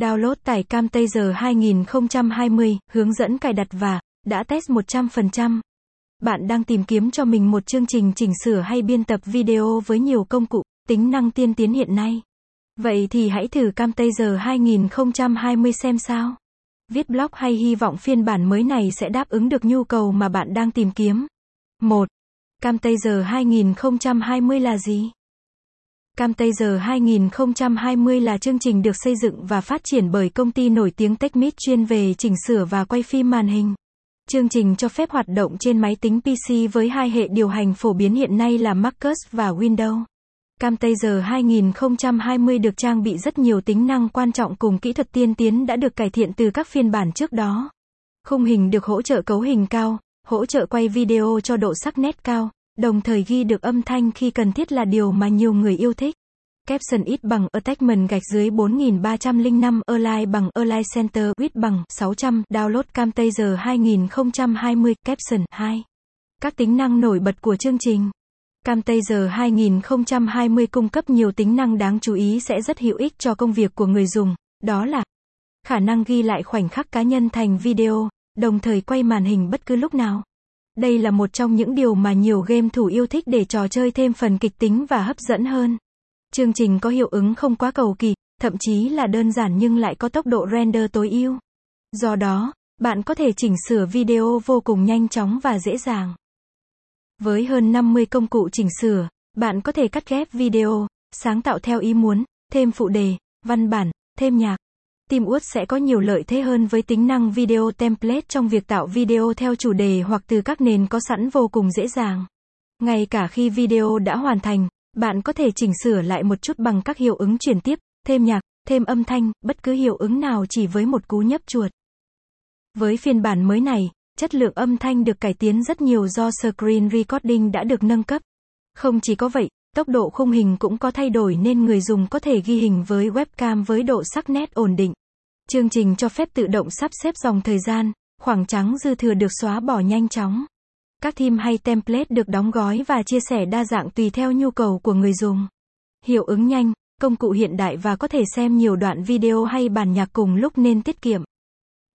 Download tải Camtasia 2020, hướng dẫn cài đặt và đã test 100%. Bạn đang tìm kiếm cho mình một chương trình chỉnh sửa hay biên tập video với nhiều công cụ, tính năng tiên tiến hiện nay. Vậy thì hãy thử Camtasia 2020 xem sao. Viết blog hay hy vọng phiên bản mới này sẽ đáp ứng được nhu cầu mà bạn đang tìm kiếm. 1. Camtasia 2020 là gì? Camtasia 2020 là chương trình được xây dựng và phát triển bởi công ty nổi tiếng TechMeet chuyên về chỉnh sửa và quay phim màn hình. Chương trình cho phép hoạt động trên máy tính PC với hai hệ điều hành phổ biến hiện nay là MacOS và Windows. Camtasia 2020 được trang bị rất nhiều tính năng quan trọng cùng kỹ thuật tiên tiến đã được cải thiện từ các phiên bản trước đó. Khung hình được hỗ trợ cấu hình cao, hỗ trợ quay video cho độ sắc nét cao, đồng thời ghi được âm thanh khi cần thiết là điều mà nhiều người yêu thích. Caption ít bằng attachment gạch dưới 4305 Align bằng Align Center width bằng 600 Download Camtasia 2020 Caption 2 Các tính năng nổi bật của chương trình Camtasia 2020 cung cấp nhiều tính năng đáng chú ý sẽ rất hữu ích cho công việc của người dùng, đó là khả năng ghi lại khoảnh khắc cá nhân thành video, đồng thời quay màn hình bất cứ lúc nào. Đây là một trong những điều mà nhiều game thủ yêu thích để trò chơi thêm phần kịch tính và hấp dẫn hơn. Chương trình có hiệu ứng không quá cầu kỳ, thậm chí là đơn giản nhưng lại có tốc độ render tối ưu. Do đó, bạn có thể chỉnh sửa video vô cùng nhanh chóng và dễ dàng. Với hơn 50 công cụ chỉnh sửa, bạn có thể cắt ghép video, sáng tạo theo ý muốn, thêm phụ đề, văn bản, thêm nhạc. TeamWorks sẽ có nhiều lợi thế hơn với tính năng video template trong việc tạo video theo chủ đề hoặc từ các nền có sẵn vô cùng dễ dàng. Ngay cả khi video đã hoàn thành, bạn có thể chỉnh sửa lại một chút bằng các hiệu ứng chuyển tiếp, thêm nhạc, thêm âm thanh, bất cứ hiệu ứng nào chỉ với một cú nhấp chuột. Với phiên bản mới này, chất lượng âm thanh được cải tiến rất nhiều do screen recording đã được nâng cấp. Không chỉ có vậy, tốc độ khung hình cũng có thay đổi nên người dùng có thể ghi hình với webcam với độ sắc nét ổn định. Chương trình cho phép tự động sắp xếp dòng thời gian, khoảng trắng dư thừa được xóa bỏ nhanh chóng. Các theme hay template được đóng gói và chia sẻ đa dạng tùy theo nhu cầu của người dùng. Hiệu ứng nhanh, công cụ hiện đại và có thể xem nhiều đoạn video hay bản nhạc cùng lúc nên tiết kiệm.